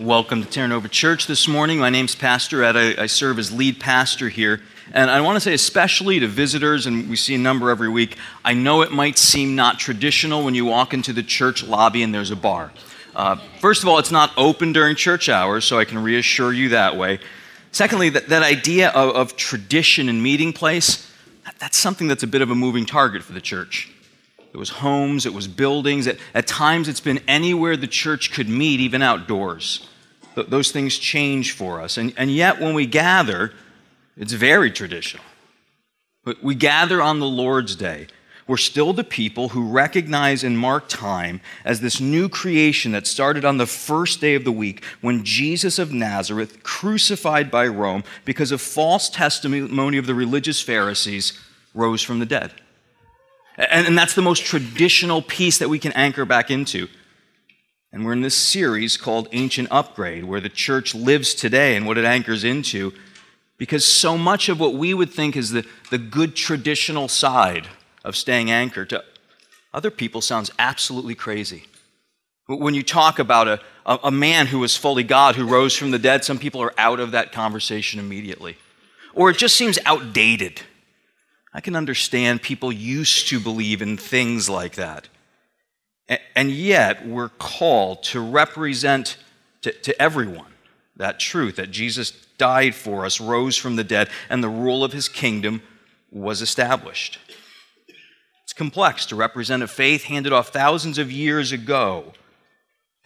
Welcome to Terranova Church this morning. My name's Pastor Ed. I, I, serve as lead pastor here. And I want to say, especially to visitors, and we see a number every week, I know it might seem not traditional when you walk into the church lobby and there's a bar. Uh, first of all, it's not open during church hours, so I can reassure you that way. Secondly, that, that idea of, of tradition and meeting place, that's something that's a bit of a moving target for the church. It was homes, it was buildings. At, at times, it's been anywhere the church could meet, even outdoors. Th- those things change for us. And, and yet, when we gather, it's very traditional. But we gather on the Lord's Day. We're still the people who recognize and mark time as this new creation that started on the first day of the week when Jesus of Nazareth, crucified by Rome because of false testimony of the religious Pharisees, rose from the dead. And, and that's the most traditional piece that we can anchor back into. And we're in this series called Ancient Upgrade, where the church lives today and what it anchors into, because so much of what we would think is the, the good traditional side of staying anchored to other people sounds absolutely crazy. When you talk about a, a, a man who was fully God, who rose from the dead, some people are out of that conversation immediately. Or it just seems outdated. I can understand people used to believe in things like that. And yet, we're called to represent to, to, everyone that truth that Jesus died for us, rose from the dead, and the rule of his kingdom was established. It's complex to represent a faith handed off thousands of years ago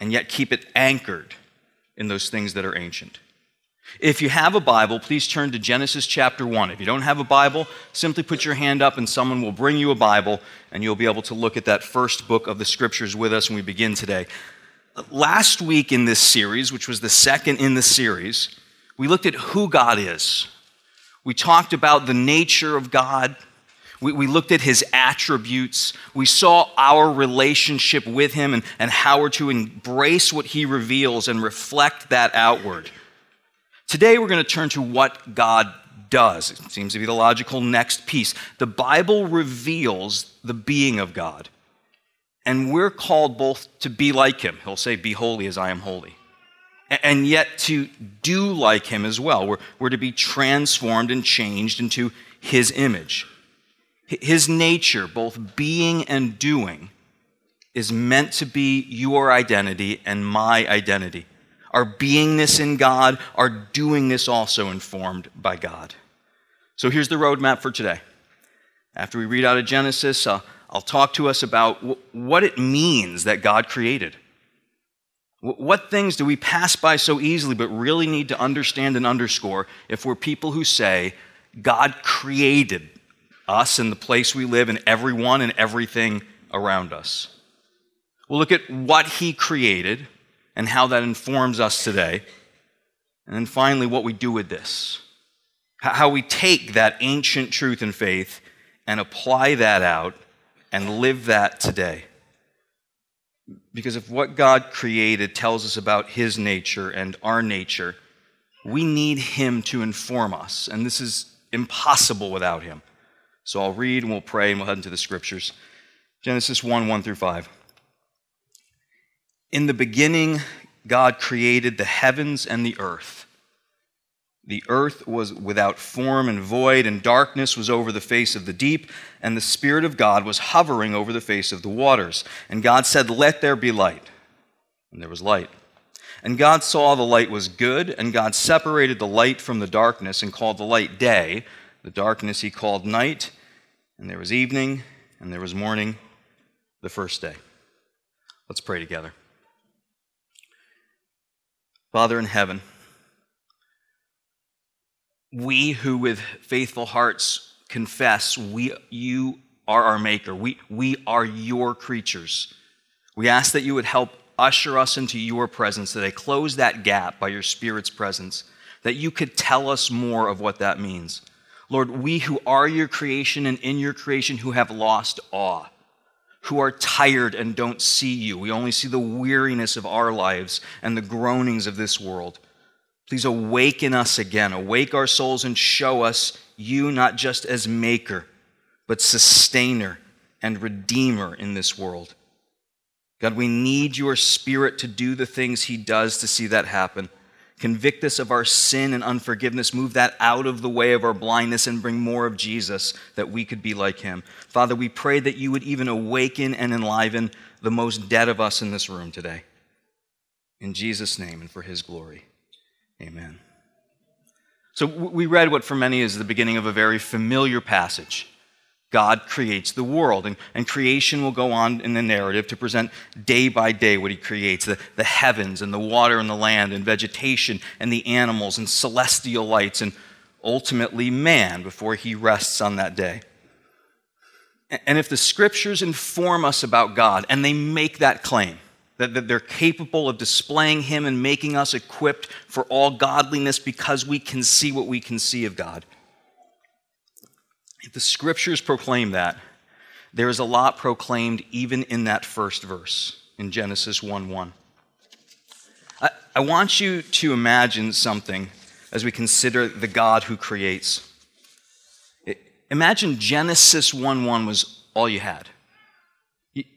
and yet keep it anchored in those things that are ancient. If you have a Bible, please turn to Genesis chapter 1. If you don't have a Bible, simply put your hand up and someone will bring you a Bible and you'll be able to look at that first book of the scriptures with us when we begin today. Last week in this series, which was the second in the series, we looked at who God is. We talked about the nature of God. We, we looked at his attributes. We saw our relationship with him and, and how we're to embrace what he reveals and reflect that outward. Today, we're going to turn to what God does. It seems to be the logical next piece. The Bible reveals the being of God. And we're called both to be like Him. He'll say, Be holy as I am holy. And yet to do like Him as well. We're, we're to be transformed and changed into His image. His nature, both being and doing, is meant to be your identity and my identity our beingness in God, our doingness also informed by God. So here's the roadmap for today. After we read out of Genesis, uh, I'll talk to us about w- what it means that God created. W- what things do we pass by so easily but really need to understand and underscore if we're people who say God created us and the place we live and everyone and everything around us? We'll look at what He created and how that informs us today. And then finally, what we do with this. How we take that ancient truth and faith and apply that out and live that today. Because if what God created tells us about His nature and our nature, we need Him to inform us. And this is impossible without Him. So I'll read and we'll pray and we'll head into the scriptures. Genesis 1 1 through 5. In the beginning, God created the heavens and the earth. The earth was without form and void, and darkness was over the face of the deep, and the Spirit of God was hovering over the face of the waters. And God said, Let there be light. And there was light. And God saw the light was good, and God separated the light from the darkness and called the light day. The darkness he called night. And there was evening, and there was morning, the first day. Let's pray together. Father in heaven, we who with faithful hearts confess we, you are our maker, we, we are your creatures. We ask that you would help usher us into your presence, that I close that gap by your Spirit's presence, that you could tell us more of what that means. Lord, we who are your creation and in your creation who have lost awe, who are tired and don't see you. We only see the weariness of our lives and the groanings of this world. Please awaken us again, awake our souls, and show us you not just as maker, but sustainer and redeemer in this world. God, we need your spirit to do the things he does to see that happen. Convict us of our sin and unforgiveness. Move that out of the way of our blindness and bring more of Jesus that we could be like him. Father, we pray that you would even awaken and enliven the most dead of us in this room today. In Jesus' name and for his glory. Amen. So we read what for many is the beginning of a very familiar passage. God creates the world, and, and creation will go on in the narrative to present day by day what He creates the, the heavens, and the water, and the land, and vegetation, and the animals, and celestial lights, and ultimately man before He rests on that day. And if the scriptures inform us about God, and they make that claim, that, that they're capable of displaying Him and making us equipped for all godliness because we can see what we can see of God. If the scriptures proclaim that, there is a lot proclaimed even in that first verse in Genesis 1 1. I, I want you to imagine something as we consider the God who creates. Imagine Genesis 1 1 was all you had.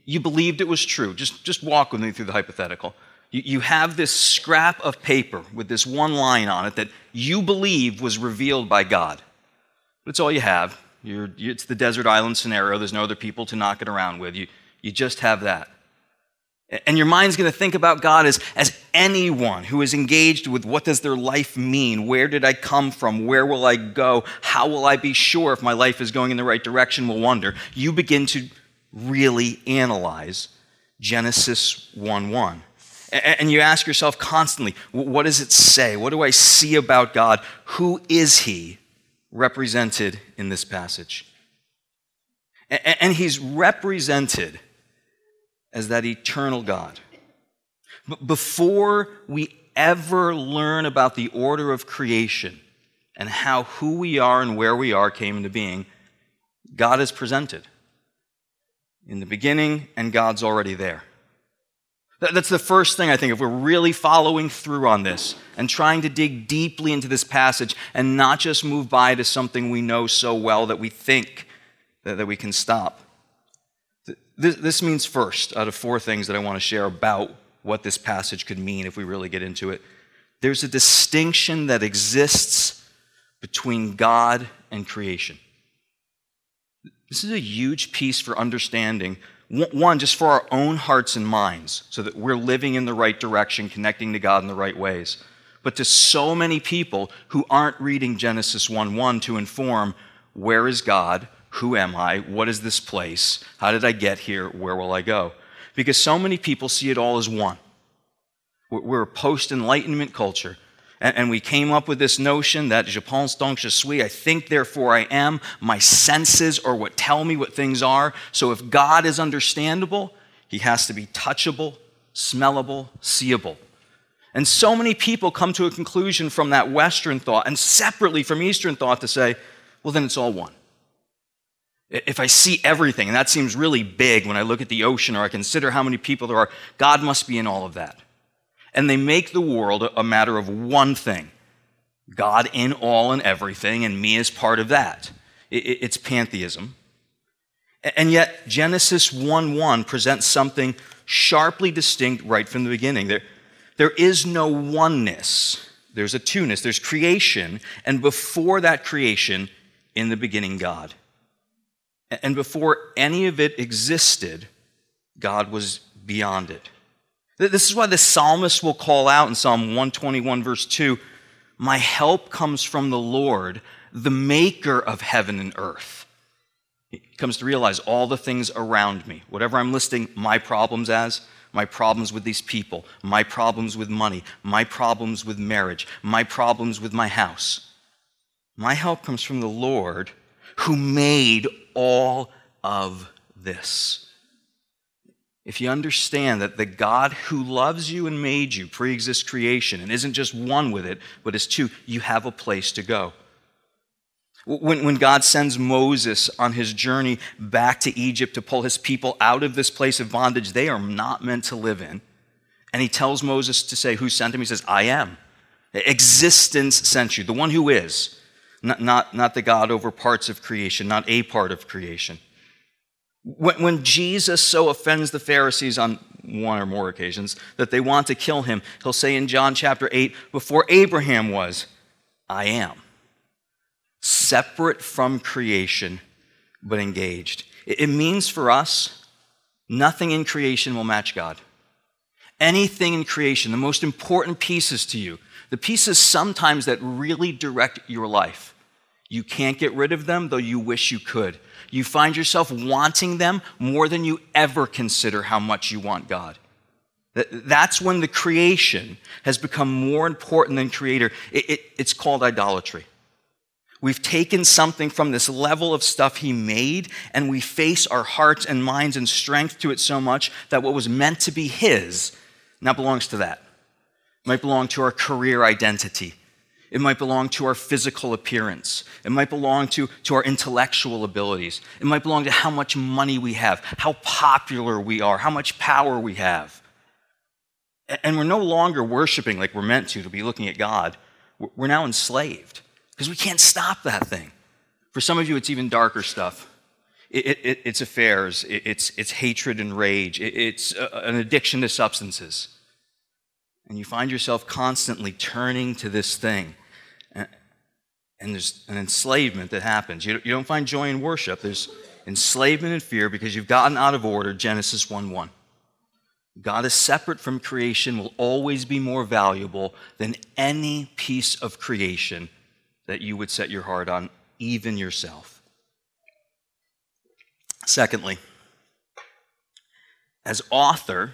You believed it was true. Just, just walk with me through the hypothetical. You, you have this scrap of paper with this one line on it that you believe was revealed by God. But it's all you have. You're, it's the desert island scenario. There's no other people to knock it around with. You, you just have that. And your mind's going to think about God as, as anyone who is engaged with what does their life mean? Where did I come from? Where will I go? How will I be sure if my life is going in the right direction? Will wonder. You begin to really analyze Genesis 1 1. And you ask yourself constantly, what does it say? What do I see about God? Who is He represented in this passage? And He's represented as that eternal God. But before we ever learn about the order of creation and how who we are and where we are came into being, God is presented in the beginning, and God's already there. That's the first thing I think, if we're really following through on this and trying to dig deeply into this passage and not just move by to something we know so well that we think that, we can stop. This means first, out of four things that I want to share about what this passage could mean if we really get into it, there's a distinction that exists between God and creation. This is a huge piece for understanding. One, just for our own hearts and minds, so that we're living in the right direction, connecting to God in the right ways. But to so many people who aren't reading Genesis 1 1 to inform where is God? Who am I? What is this place? How did I get here? Where will I go? Because so many people see it all as one. We're a post Enlightenment culture and we came up with this notion that je pense donc je suis, I think therefore I am. My senses are what tell me what things are. So if God is understandable, he has to be touchable, smellable, seeable. And so many people come to a conclusion from that Western thought and separately from Eastern thought to say, well, then it's all one. If I see everything, and that seems really big when I look at the ocean or I consider how many people there are, God must be in all of that and they make the world a matter of one thing God in all and everything, and me as part of that. It's pantheism. And yet, Genesis 1 1 presents something sharply distinct right from the beginning. There, there is no oneness, there's a two-ness, there's creation, and before that creation, in the beginning, God. And before any of it existed, God was beyond it. This is why the psalmist will call out in Psalm 121, verse 2 My help comes from the Lord, the maker of heaven and earth. He comes to realize all the things around me, whatever I'm listing my problems as, my problems with these people, my problems with money, my problems with marriage, my problems with my house. My help comes from the Lord who made all of this. If you understand that the God who loves you and made you pre exists creation and isn't just one with it, but is two, you have a place to go. When, when God sends Moses on his journey back to Egypt to pull his people out of this place of bondage they are not meant to live in, and he tells Moses to say, Who sent him? He says, I am. Existence sent you, the one who is, not, not, not the God over parts of creation, not a part of creation. When, when Jesus so offends the Pharisees on one or more occasions, that they want to kill him. He'll say in John chapter 8, before Abraham was, I am. Separate from creation, but engaged. It means for us, nothing in creation will match God. Anything in creation, the most important pieces to you, the pieces sometimes that really direct your life, you can't get rid of them, though you wish you could. You find yourself wanting them more than you ever consider how much you want God. That's when the creation has become more important than creator. It, it, it's called idolatry. We've taken something from this level of stuff he made, and we face our hearts and minds and strength to it so much that what was meant to be his now belongs to that. It might belong to our career identity. It might belong to our physical appearance. It might belong to, to our intellectual abilities. It might belong to how much money we have, how popular we are, how much power we have. And we're no longer worshiping like we're meant to, to be looking at God. We're now enslaved because we can't stop that thing. For some of you, it's even darker stuff. It, it, it's affairs, it, it's, it's hatred and rage, it's a, an addiction to substances. And you find yourself constantly turning to this thing and there's an enslavement that happens. You, you don't find joy in worship. There's enslavement and fear because you've gotten out of order. Genesis 1 1. God is separate from creation, will always be more valuable than any piece of creation that you would set your heart on, even yourself. Secondly, as author,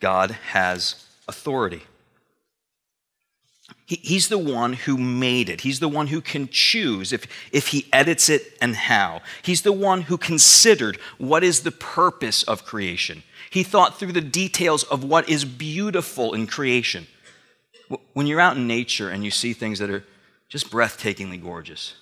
God has authority. He, he's the one who made it. He's the one who can choose if, if he edits it and how. He's the one who considered what is the purpose of creation. He thought through the details of what is beautiful in creation. When you're out in nature and you see things that are just breathtakingly gorgeous,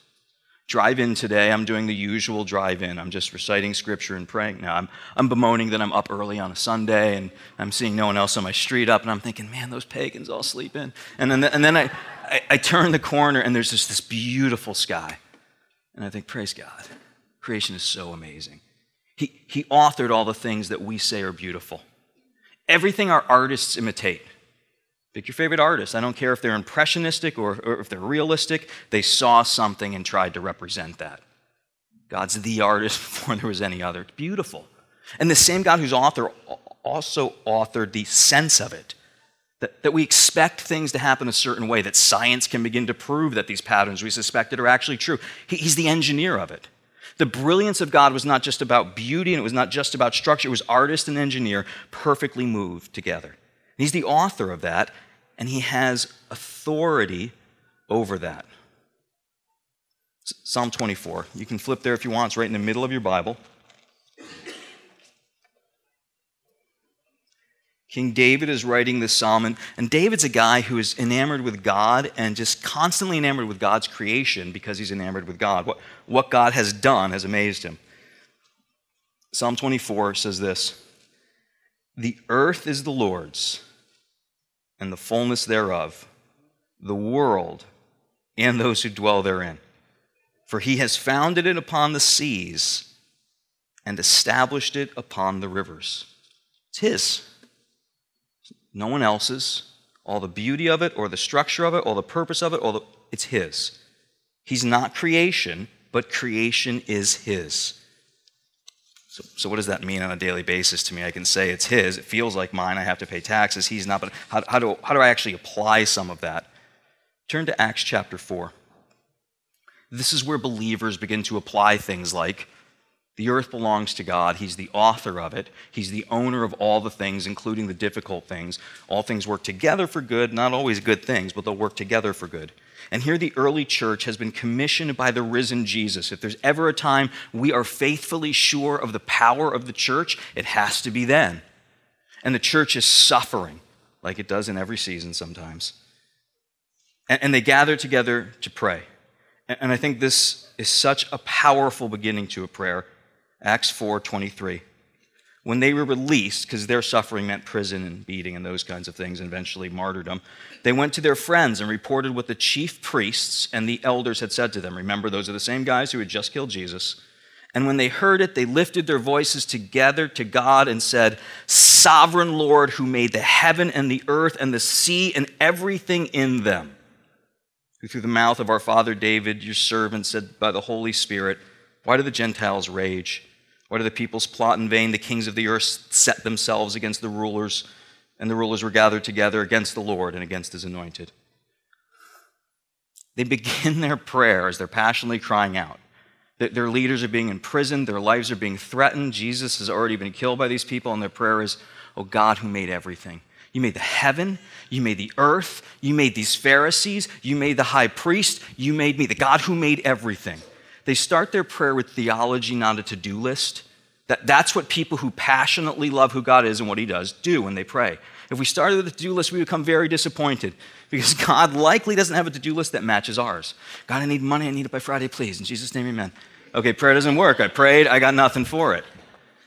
drive in today. I'm doing the usual drive in. I'm just reciting scripture and praying. Now, I'm, I'm bemoaning that I'm up early on a Sunday and I'm seeing no one else on my street up, and I'm thinking, man, those pagans all sleep in. And then, and then I, I, I turn the corner and there's just this beautiful sky. And I think, praise God. Creation is so amazing. He, he authored all the things that we say are beautiful. Everything our artists imitate Pick your favorite artist. I don't care if they're impressionistic or, or, if they're realistic. They saw something and tried to represent that. God's the artist before there was any other. It's beautiful. And the same God who's author also authored the sense of it. That, that we expect things to happen a certain way, that science can begin to prove that these patterns we suspected are actually true. He, he's the engineer of it. The brilliance of God was not just about beauty and it was not just about structure, it was artist and engineer perfectly moved together. He's the author of that, and he has authority over that. Psalm 24. You can flip there if you want, it's right in the middle of your Bible. King David is writing this psalm, and, and, David's a guy who is enamored with God and just constantly enamored with God's creation because he's enamored with God. What, what God has done has amazed him. Psalm 24 says this The earth is the Lord's and the fullness thereof, the world and those who dwell therein. For he has founded it upon the seas and established it upon the rivers. It's his, no one else's. All the beauty of it, or the structure of it, or the purpose of it, all the, it's his. He's not creation, but creation is his. So, so, what does that mean on a daily basis to me? I can say it's his. It feels like mine. I have to pay taxes. He's not. But how, how, do, how do I actually apply some of that? Turn to Acts chapter 4. This is where believers begin to apply things like the earth belongs to God. He's the author of it. He's the owner of all the things, including the difficult things. All things work together for good, not always good things, but they'll work together for good. And here the early church has been commissioned by the risen Jesus. If there's ever a time we are faithfully sure of the power of the church, it has to be then. And the church is suffering, like it does in every season sometimes. And, and they gather together to pray. And, and I think this is such a powerful beginning to a prayer. Acts 4 23 when they were released, because their suffering meant prison and beating and those kinds of things, and eventually martyrdom, they went to their friends and reported what the chief priests and the elders had said to them. Remember, those are the same guys who had just killed Jesus. And when they heard it, they lifted their voices together to God and said, Sovereign Lord, who made the heaven and the earth and the sea and everything in them, who through the mouth of our father David, your servant, said by the Holy Spirit, Why do the Gentiles rage? Why do the peoples plot in vain? The kings of the earth set themselves against the rulers, and the rulers were gathered together against the Lord and against his anointed. They begin their prayer as they're passionately crying out. Their leaders are being imprisoned, their lives are being threatened. Jesus has already been killed by these people, and their prayer is, Oh God, who made everything. You made the heaven, you made the earth, you made these Pharisees, you made the high priest, you made me, the God who made everything. They start their prayer with theology, not a to do list. That, that's what people who passionately love who God is and what He does do when they pray. If we started with a to do list, we would become very disappointed because God likely doesn't have a to do list that matches ours. God, I need money. I need it by Friday, please. In Jesus' name, amen. Okay, prayer doesn't work. I prayed, I got nothing for it.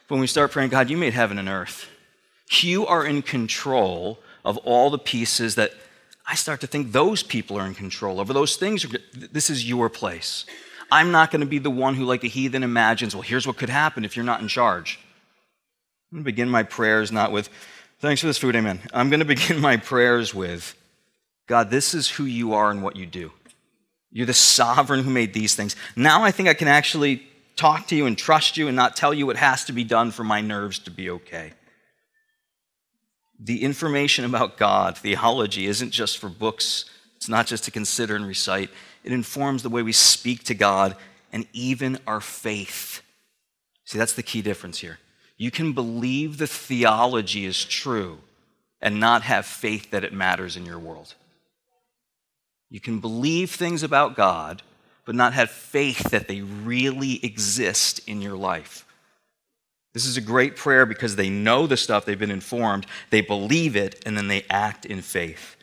But when we start praying, God, you made heaven and earth. You are in control of all the pieces that I start to think those people are in control over. Those things, this is your place. I'm not going to be the one who, like the heathen, imagines, well, here's what could happen if you're not in charge. I'm going to begin my prayers not with, thanks for this food, amen. I'm going to begin my prayers with, God, this is who you are and what you do. You're the sovereign who made these things. Now I think I can actually talk to you and trust you and not tell you what has to be done for my nerves to be okay. The information about God, theology, isn't just for books, it's not just to consider and recite. It informs the way we speak to God and even our faith. See, that's the key difference here. You can believe the theology is true and not have faith that it matters in your world. You can believe things about God, but not have faith that they really exist in your life. This is a great prayer because they know the stuff, they've been informed, they believe it, and then they act in faith.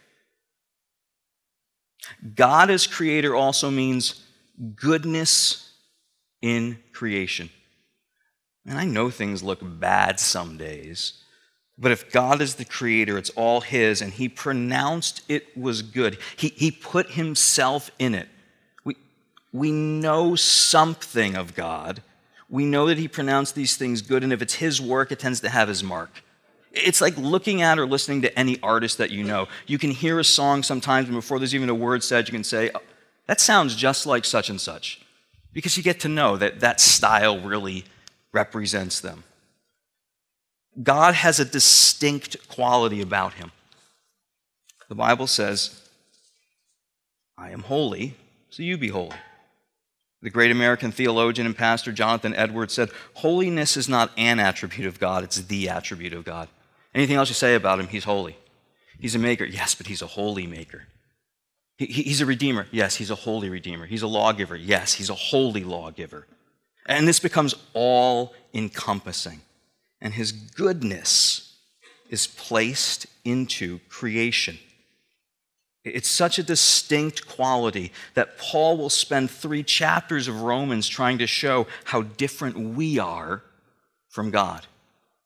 God as creator also means goodness in creation. And I know things look bad some days, but if God is the creator, it's all His, and He pronounced it was good. He, he put Himself in it. We, we know something of God. We know that He pronounced these things good, and if it's His work, it tends to have His mark. It's like looking at or listening to any artist that you know. You can hear a song sometimes, and before there's even a word said, you can say, oh, That sounds just like such and such. Because you get to know that that style really represents them. God has a distinct quality about him. The Bible says, I am holy, so you be holy. The great American theologian and pastor Jonathan Edwards said, Holiness is not an attribute of God, it's the attribute of God. Anything else you say about him, he's holy. He's a maker, yes, but he's a holy maker. He, he's a redeemer, yes, he's a holy redeemer. He's a lawgiver, yes, he's a holy lawgiver. And this becomes all encompassing. And his goodness is placed into creation. It's such a distinct quality that Paul will spend three chapters of Romans trying to show how different we are from God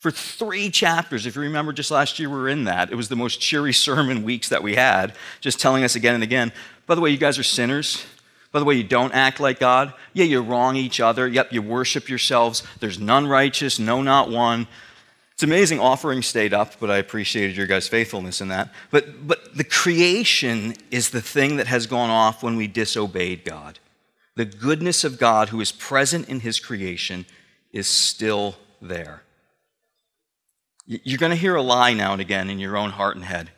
for three chapters. If you remember, just last year we were in that. It was the most cheery sermon weeks that we had, just telling us again and again. By the way, you guys are sinners. By the way, you don't act like God. Yeah, you wrong each other. Yep, you worship yourselves. There's none righteous, no, not one. It's amazing offering stayed up, but I appreciated your guys' faithfulness in that. But, but the creation is the thing that has gone off when we disobeyed God. The goodness of God, who is present in his creation, is still there. You're going to hear a lie now and again in your own heart and head.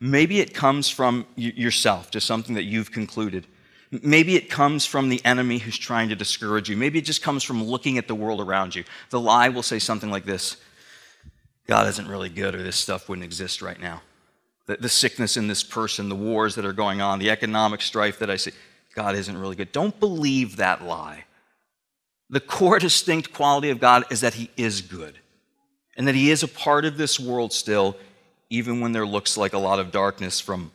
Maybe it comes from yourself, just something that you've concluded. Maybe it comes from the enemy who's trying to discourage you. Maybe it just comes from looking at the world around you. The lie will say something like this God isn't really good, or this stuff wouldn't exist right now. The, the sickness in this person, the wars that are going on, the economic strife that I see, God isn't really good. Don't believe that lie. The core distinct quality of God is that He is good and that He is a part of this world still, even when there looks like a lot of darkness from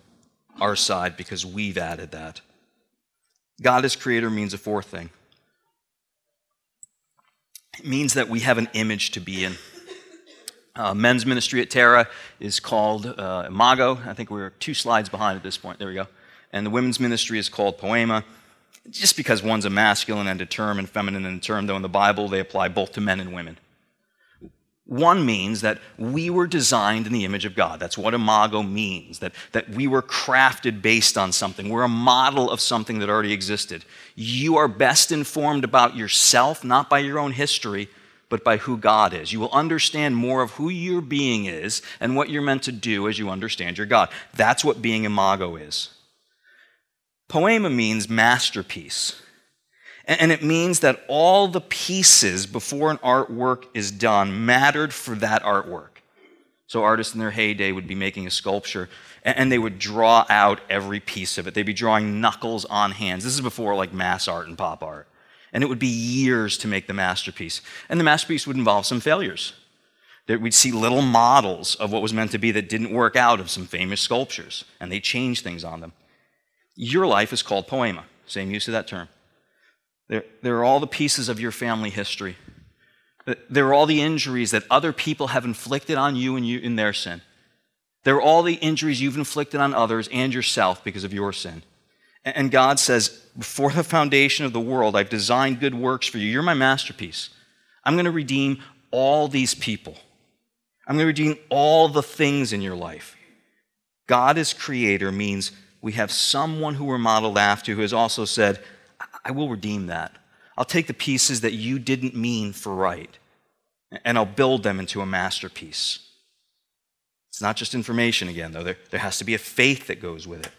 our side because we've added that. God as creator means a fourth thing it means that we have an image to be in. Uh, men's ministry at Terra is called uh, Imago. I think we're two slides behind at this point. There we go. And the women's ministry is called Poema. just because one's a masculine and a term and feminine ended term, though in the Bible they apply both to men and women. One means that we were designed in the image of God. That's what imago means, that, that we were crafted based on something. We're a model of something that already existed. You are best informed about yourself, not by your own history, but by who God is. You will understand more of who your being is and what you're meant to do as you understand your God. That's what being imago is. Poema means masterpiece. And it means that all the pieces before an artwork is done mattered for that artwork. So, artists in their heyday would be making a sculpture and they would draw out every piece of it. They'd be drawing knuckles on hands. This is before like mass art and pop art. And it would be years to make the masterpiece. And the masterpiece would involve some failures. That We'd see little models of what was meant to be that didn't work out of some famous sculptures, and they changed things on them. Your life is called poema, same use of that term. There, there are all the pieces of your family history. There are all the injuries that other people have inflicted on you and you in their sin. There are all the injuries you've inflicted on others and yourself because of your sin. And God says, Before the foundation of the world, I've designed good works for you. You're my masterpiece. I'm going to redeem all these people. I'm going to redeem all the things in your life. God as creator means we have someone who we're modeled after who has also said, I will redeem that. I'll take the pieces that you didn't mean for right, and I'll build them into a masterpiece. It's not just information again, though. There, there has to be a faith that goes with it.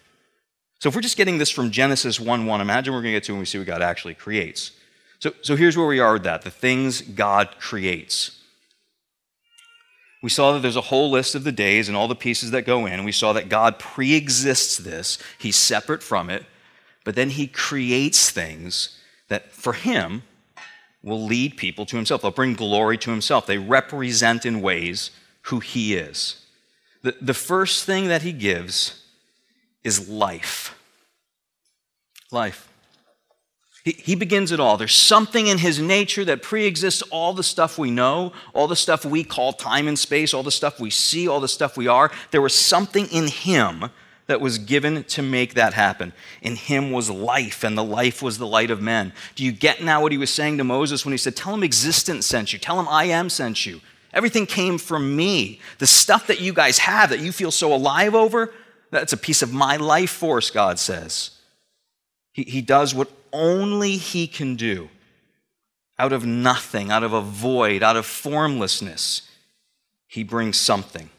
So if we're just getting this from Genesis 1 1, imagine we're going to get to when we see what God actually creates. So, so here's where we are with that the things God creates. We saw that there's a whole list of the days and all the pieces that go in. We saw that God pre exists this, He's separate from it, but then he creates things that for him will lead people to himself. They'll bring glory to himself. They represent in ways who he is. The, the first thing that he gives is life. Life. He, he begins it all. There's something in his nature that pre exists all the stuff we know, all the stuff we call time and space, all the stuff we see, all the stuff we are. There was something in him that was given to make that happen. In him was life, and the life was the light of men. Do you get now what he was saying to Moses when he said, Tell him existence sent you, tell him I am sent you? Everything came from me. The stuff that you guys have that you feel so alive over, that's a piece of my life force, God says. He, he does what only he can do out of nothing, out of a void, out of formlessness. He brings something.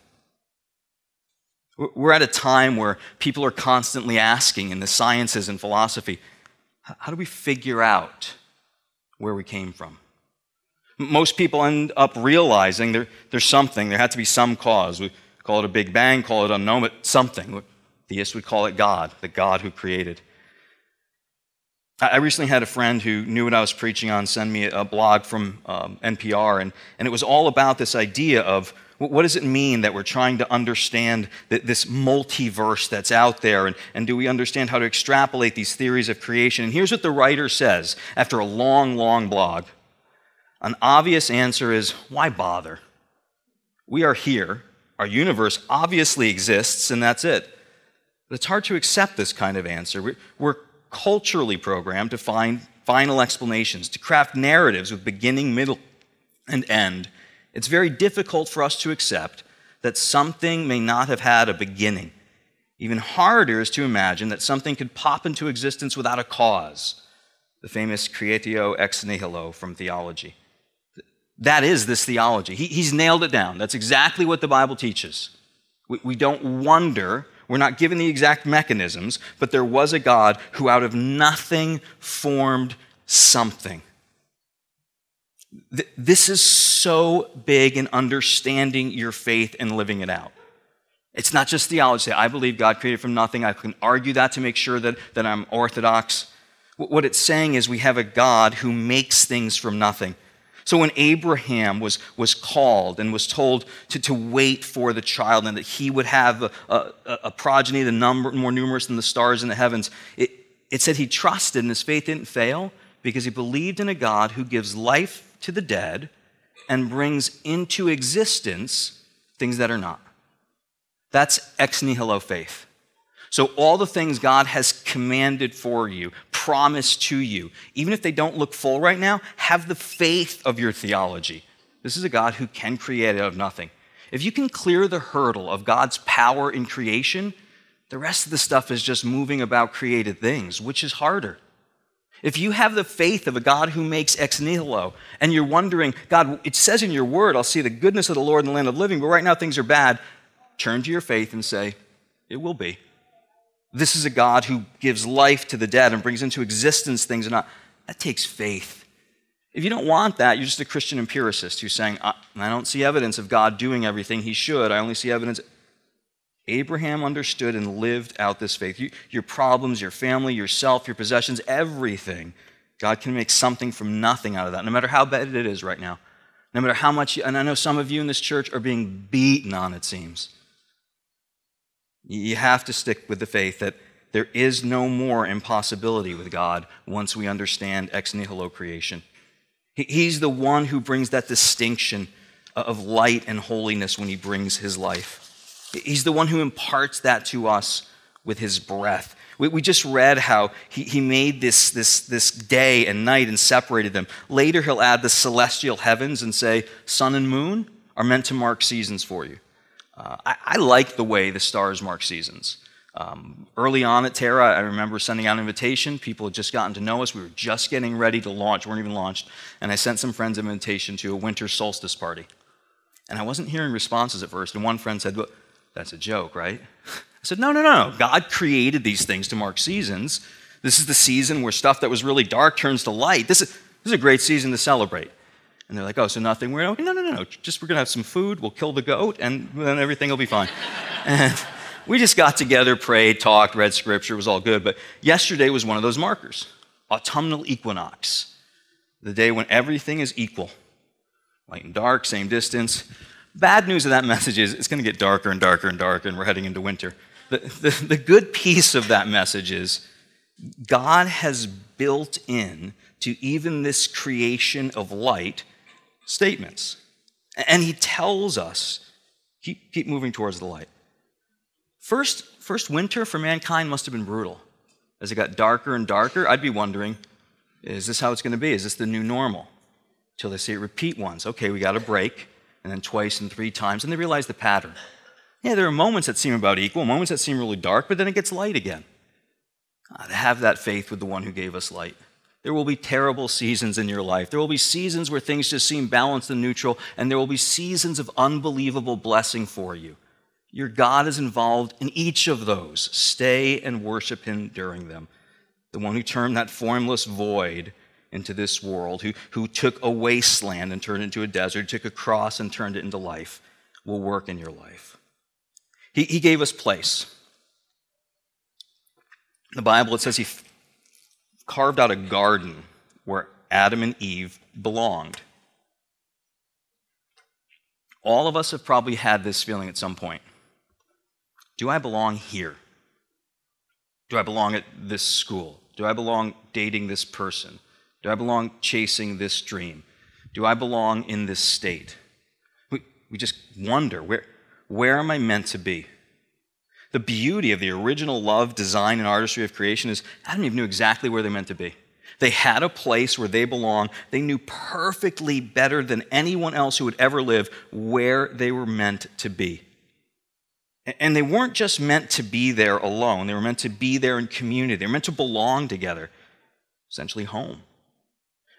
We're at a time where people are constantly asking in the sciences and philosophy how do we figure out where we came from? Most people end up realizing there, there's something, there had to be some cause. We call it a Big Bang, call it unknown, but something. Theists would call it God, the God who created. I recently had a friend who knew what I was preaching on send me a blog from um, NPR, and, and it was all about this idea of what does it mean that we're trying to understand this multiverse that's out there? And, and do we understand how to extrapolate these theories of creation? And here's what the writer says after a long, long blog An obvious answer is why bother? We are here, our universe obviously exists, and that's it. But it's hard to accept this kind of answer. We're, culturally programmed to find final explanations, to craft narratives with beginning, middle, and end it's very difficult for us to accept that something may not have had a beginning. Even harder is to imagine that something could pop into existence without a cause. The famous creatio ex nihilo from theology. That is this theology. He, he's nailed it down. That's exactly what the Bible teaches. We, we don't wonder, we're not given the exact mechanisms, but there was a God who out of nothing formed something. This is so big in understanding your faith and living it out. It's not just theology. I believe God created from nothing. I can argue that to make sure that, that I'm orthodox. What it's saying is we have a God who makes things from nothing. So when Abraham was, was called and was told to, to wait for the child and that he would have a, a, a progeny the number more numerous than the stars in the heavens, it, it said he trusted and his faith didn't fail because he believed in a God who gives life to the dead and brings into existence things that are not. That's ex nihilo faith. So, all the things God has commanded for you, promised to you. Even if they don't look full right now, have the faith of your theology. This is a God who can create out of nothing. If you can clear the hurdle of God's power in creation, the rest of the stuff is just moving about created things, which is harder. If you have the faith of a God who makes ex nihilo, and you're wondering, God, it says in your word, I'll see the goodness of the Lord in the land of living, but right now things are bad, turn to your faith and say, It will be. This is a God who gives life to the dead and brings into existence things and not. That takes faith. If you don't want that, you're just a Christian empiricist who's saying, I, I don't see evidence of God doing everything he should. I only see evidence. Abraham understood and lived out this faith. You, your problems, your family, yourself, your possessions, everything. God can make something from nothing out of that, no matter how bad it is right now. No matter how much, and I know some of you in this church are being beaten on, it seems. You have to stick with the faith that there is no more impossibility with God once we understand ex nihilo creation. He's the one who brings that distinction of light and holiness when he brings his life. He's the one who imparts that to us with his breath. We, just read how he, he made this, this, this day and night and separated them. Later, he'll add the celestial heavens and say, sun and moon are meant to mark seasons for you. Uh, I, I, like the way the stars mark seasons. Um, early on at Terra, I remember sending out an invitation. People had just gotten to know us. We were just getting ready to launch, weren't even launched. And I sent some friends an invitation to a winter solstice party. And I wasn't hearing responses at first. And one friend said, well, that's a joke, right? I said, No, no, no. God created these things to mark seasons. This is the season where stuff that was really dark turns to light. This is, this is a great season to celebrate. And they're like, Oh, so nothing? Okay, no, no, no, no. Just we're going to have some food. We'll kill the goat, and then everything will be fine. and we just got together, prayed, talked, read scripture. It was all good. But yesterday was one of those markers autumnal equinox, the day when everything is equal light and dark, same distance. Bad news of that message is it's going to get darker and darker and darker, and we're heading into winter. The, the, the good piece of that message is God has built in to even this creation of light statements. And he tells us keep, keep moving towards the light. First, first winter for mankind must have been brutal. As it got darker and darker, I'd be wondering is this how it's going to be? Is this the new normal? Till they see it repeat once. Okay, we got a break and then twice and three times, and they realize the pattern. Yeah, there are moments that seem about equal, moments that seem really dark, but then it gets light again. Ah, God, have that faith with the one who gave us light. There will be terrible seasons in your life. There will be seasons where things just seem balanced and neutral, and there will be seasons of unbelievable blessing for you. Your God is involved in each of those. Stay and worship Him during them. The one who turned that formless void into this world, who, who took a wasteland and turned it into a desert, took a cross and turned it into life, will work in your life. He, he gave us place. The Bible, it says he carved out a garden where Adam and Eve belonged. All of us have probably had this feeling at some point. Do I belong here? Do I belong at this school? Do I belong dating this person? Do I belong chasing this dream? Do I belong in this state? We, we just wonder where, where am I meant to be? The beauty of the original love, design, and artistry of creation is Adam and Eve knew exactly where they meant to be. They had a place where they belong. They knew perfectly better than anyone else who would ever live where they were meant to be. And they weren't just meant to be there alone, they were meant to be there in community. They were meant to belong together, essentially home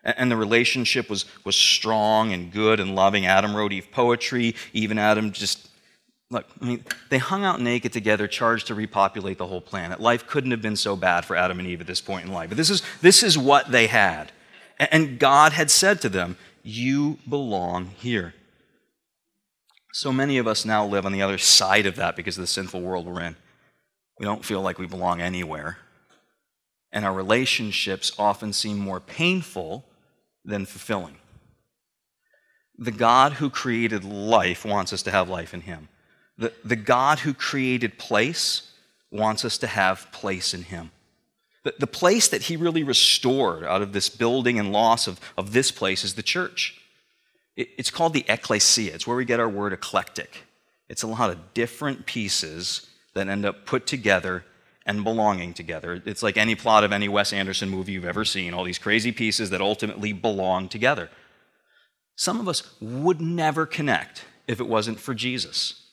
and the relationship was, was strong and good and loving. Adam wrote Eve poetry. Even Adam just, look, I mean, they hung out naked together, charged to repopulate the whole planet. Life couldn't have been so bad for Adam and Eve at this point in life. But this is, this is what they had. And God had said to them, You belong here. So many of us now live on the other side of that because of the sinful world we're in. We don't feel like we belong anywhere. And our relationships often seem more painful than fulfilling. The God who created life wants us to have life in Him. The, the God who created place wants us to have place in Him. The, the place that He really restored out of this building and loss of, of this place is the church. It, it's called the ecclesia, it's where we get our word eclectic. It's a lot of different pieces that end up put together and belonging together. It's like any plot of any Wes Anderson movie you've ever seen, all these crazy pieces that ultimately belong together. Some of us would never connect if it wasn't for Jesus.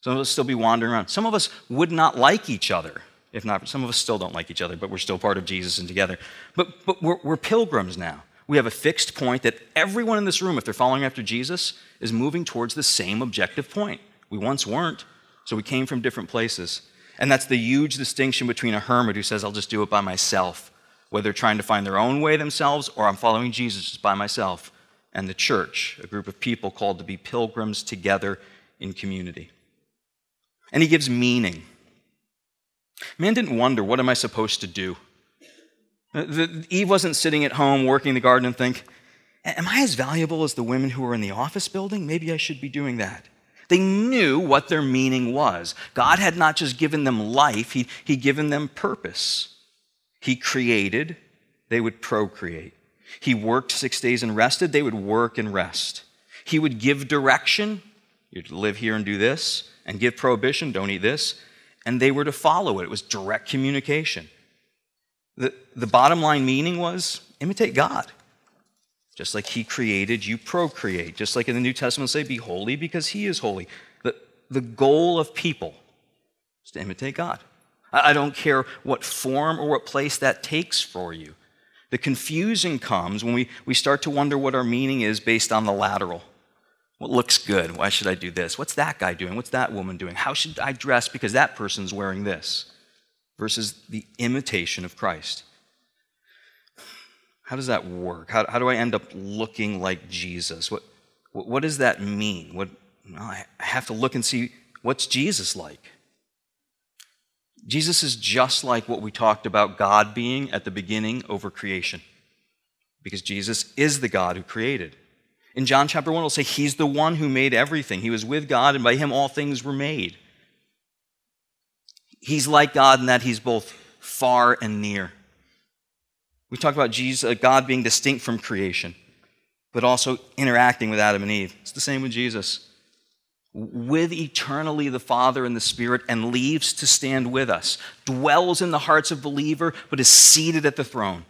Some of us still be wandering around. Some of us would not like each other. If not, some of us still don't like each other, but we're still part of Jesus and together. But, but we're, we're pilgrims now. We have a fixed point that everyone in this room, if they're following after Jesus, is moving towards the same objective point. We once weren't, so we came from different places. And that's the huge distinction between a hermit who says, I'll just do it by myself, whether trying to find their own way themselves or I'm following Jesus just by myself, and the church, a group of people called to be pilgrims together in community. And he gives meaning. Man didn't wonder, what am I supposed to do? Eve wasn't sitting at home working the garden and think, Am I as valuable as the women who are in the office building? Maybe I should be doing that. They knew what their meaning was. God had not just given them life, He, He'd given them purpose. He created, they would procreate. He worked six days and rested, they would work and rest. He would give direction, to live here and do this, and give prohibition, don't eat this, and they were to follow it. It was direct communication. The, the bottom line meaning was imitate God. Just like He created, you procreate. Just like in the New Testament, say, be holy because He is holy. The, the goal of people is to imitate God. I, I don't care what form or what place that takes for you. The confusion comes when we, we start to wonder what our meaning is based on the lateral. What looks good? Why should I do this? What's that guy doing? What's that woman doing? How should I dress because that person's wearing this? Versus the imitation of Christ. How does that work? How, how do I end up looking like Jesus? What, what, what does that mean? What, well, I have to look and see what's Jesus like. Jesus is just like what we talked about God being at the beginning over creation, because Jesus is the God who created. In John chapter 1, it'll say, He's the one who made everything. He was with God, and by Him all things were made. He's like God in that He's both far and near. We talk about Jesus, uh, God being distinct from creation, but also interacting with Adam and Eve. It's the same with Jesus. With eternally the Father and the Spirit, and leaves to stand with us, dwells in the hearts of believer, but is seated at the throne.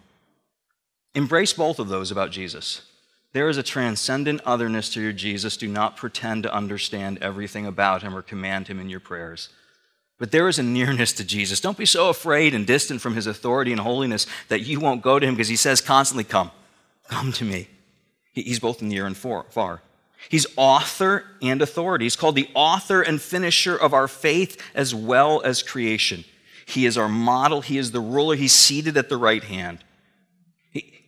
Embrace both of those about Jesus. There is a transcendent otherness to your Jesus. Do not pretend to understand everything about him or command him in your prayers. But there is a nearness to Jesus. Don't be so afraid and distant from his authority and holiness that you won't go to him because he says constantly, Come, come to me. He's both near and far. He's author and authority. He's called the author and finisher of our faith as well as creation. He is our model. He is the ruler. He's seated at the right hand.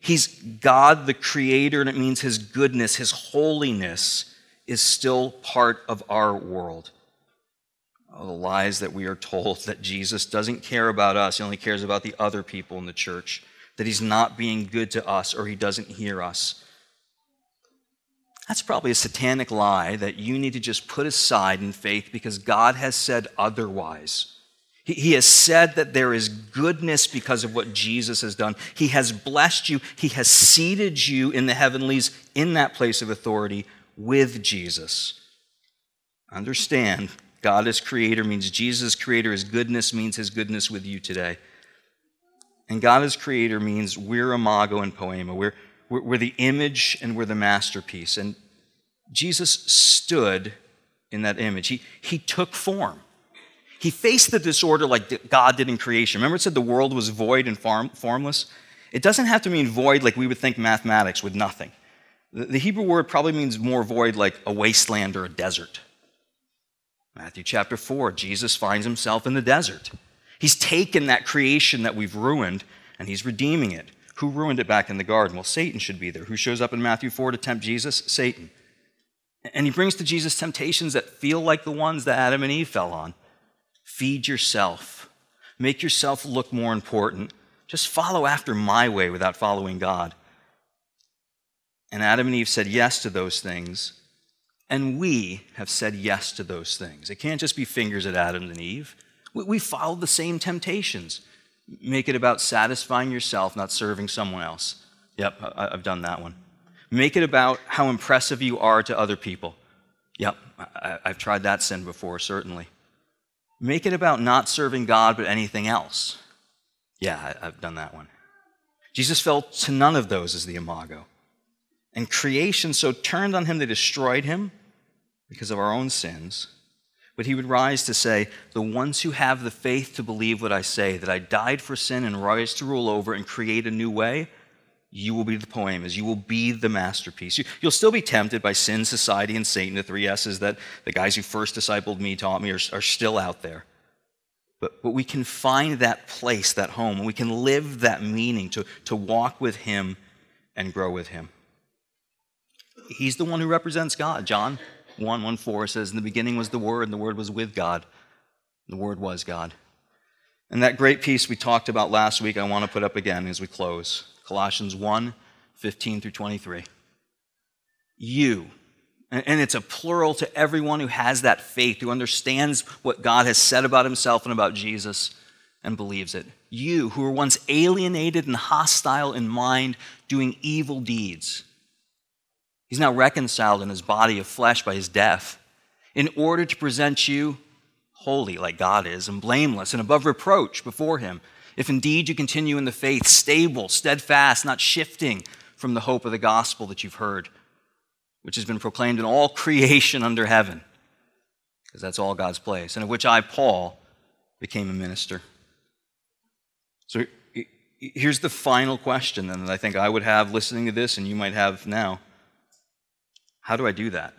He's God, the creator, and it means his goodness, his holiness is still part of our world the lies that we are told that Jesus doesn't care about us, he only cares about the other people in the church, that he's not being good to us or he doesn't hear us. That's probably a satanic lie that you need to just put aside in faith because God has said otherwise. He has said that there is goodness because of what Jesus has done. He has blessed you. He has seated you in the heavenlies in that place of authority with Jesus. Understand God is creator means Jesus creator. His goodness means his goodness with you today. And God is creator means we're imago and poiema. We're, we're, we're the image and we're the masterpiece. And Jesus stood in that image. He, he took form. He faced the disorder like God did in creation. Remember, it said the world was void and form, formless? It doesn't have to mean void like we would think mathematics with nothing. The Hebrew word probably means more void like a wasteland or a desert. Matthew chapter 4, Jesus finds himself in the desert. He's taken that creation that we've ruined and he's redeeming it. Who ruined it back in the garden? Well, Satan should be there. Who shows up in Matthew 4 to tempt Jesus? Satan. And he brings to Jesus temptations that feel like the ones that Adam and Eve fell on. Feed yourself, make yourself look more important. Just follow after my way without following God. And Adam and Eve said yes to those things, and we have said yes to those things. It can't just be fingers at Adam and Eve. We follow the same temptations. Make it about satisfying yourself, not serving someone else. Yep, I've done that one. Make it about how impressive you are to other people. Yep, I've tried that sin before, certainly. Make it about not serving God but anything else. Yeah, I've done that one. Jesus fell to none of those as the imago. And creation so turned on him they destroyed him because of our own sins. But he would rise to say, The ones who have the faith to believe what I say, that I died for sin and rise to rule over and create a new way, you will be the poiemas. You will be the masterpiece. You, will still be tempted by sin, society, and Satan, the three S's that the guys who first discipled me taught me are, are still out there. But, but we can find that place, that home, and we can live that meaning to, to walk with Him and grow with Him. He's the one who represents God. John 1 1 4 says, In the beginning was the Word, and the Word was with God. The Word was God. And that great piece we talked about last week, I want to put up again as we close. Colossians 1 15 through 23. You, and it's a plural to everyone who has that faith, who understands what God has said about himself and about Jesus and believes it. You, who were once alienated and hostile in mind, doing evil deeds. He's now reconciled in his body of flesh by his death, in order to present you holy like God is, and blameless and above reproach before him if indeed you continue in the faith, stable, steadfast, not shifting from the hope of the gospel that you've heard, which has been proclaimed in all creation under heaven, because that's all God's place, and of which I, Paul, became a minister. So here's the final question then that I think I would have listening to this, and you might have now. How do I do that?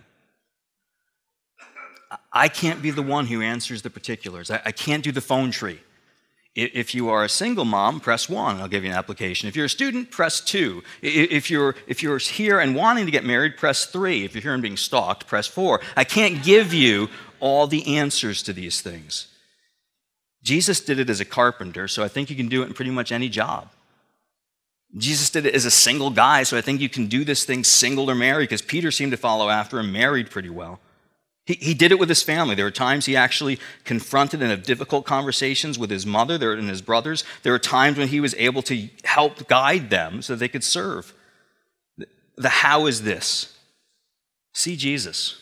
I can't be the one who answers the particulars. I can't do the phone tree. If you are a single mom, press one, I'll give you an application. If you're a student, press two. If you're, if you're here and wanting to get married, press three. If you're here and being stalked, press four. I can't give you all the answers to these things. Jesus did it as a carpenter, so I think you can do it in pretty much any job. Jesus did it as a single guy, so I think you can do this thing single or married, because Peter seemed to follow after him married pretty well. He, he did it with his family. There were times he actually confronted and had difficult conversations with his mother and his brothers. There were times when he was able to help guide them so they could serve. The how is this see Jesus,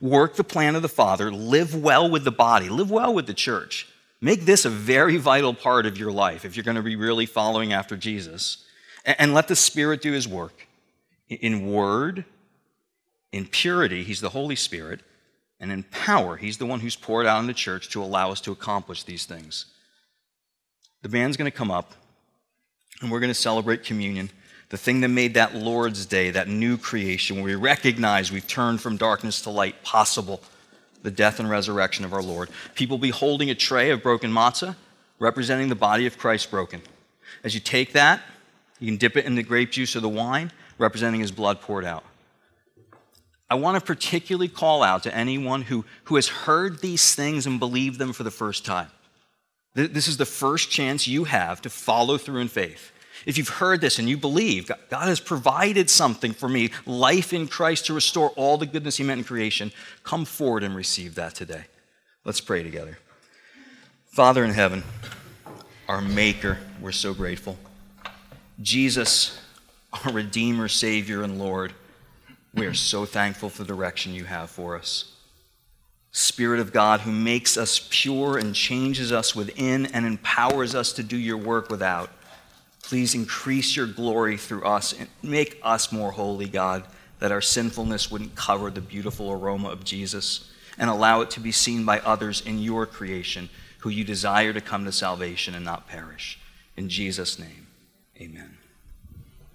work the plan of the Father, live well with the body, live well with the church. Make this a very vital part of your life if you're going to be really following after Jesus. And let the Spirit do his work in word, in purity, He's the Holy Spirit. And in power, He's the one who's poured out in the church to allow us to accomplish these things. The band's going to come up, and we're going to celebrate communion, the thing that made that Lord's Day, that new creation, where we recognize we've turned from darkness to light, possible, the death and resurrection of our Lord. People will be holding a tray of broken matzah, representing the body of Christ broken. As you take that, you can dip it in the grape juice or the wine, representing his blood poured out. I want to particularly call out to anyone who, who has heard these things and believed them for the first time. This is the first chance you have to follow through in faith. If you've heard this and you believe, God has provided something for me, life in Christ to restore all the goodness He meant in creation, come forward and receive that today. Let's pray together. Father in heaven, our Maker, we're so grateful. Jesus, our Redeemer, Savior, and Lord. We are so thankful for the direction you have for us. Spirit of God, who makes us pure and changes us within and empowers us to do your work without, please increase your glory through us and make us more holy, God, that our sinfulness wouldn't cover the beautiful aroma of Jesus, and allow it to be seen by others in your creation who you desire to come to salvation and not perish. In Jesus' name, amen.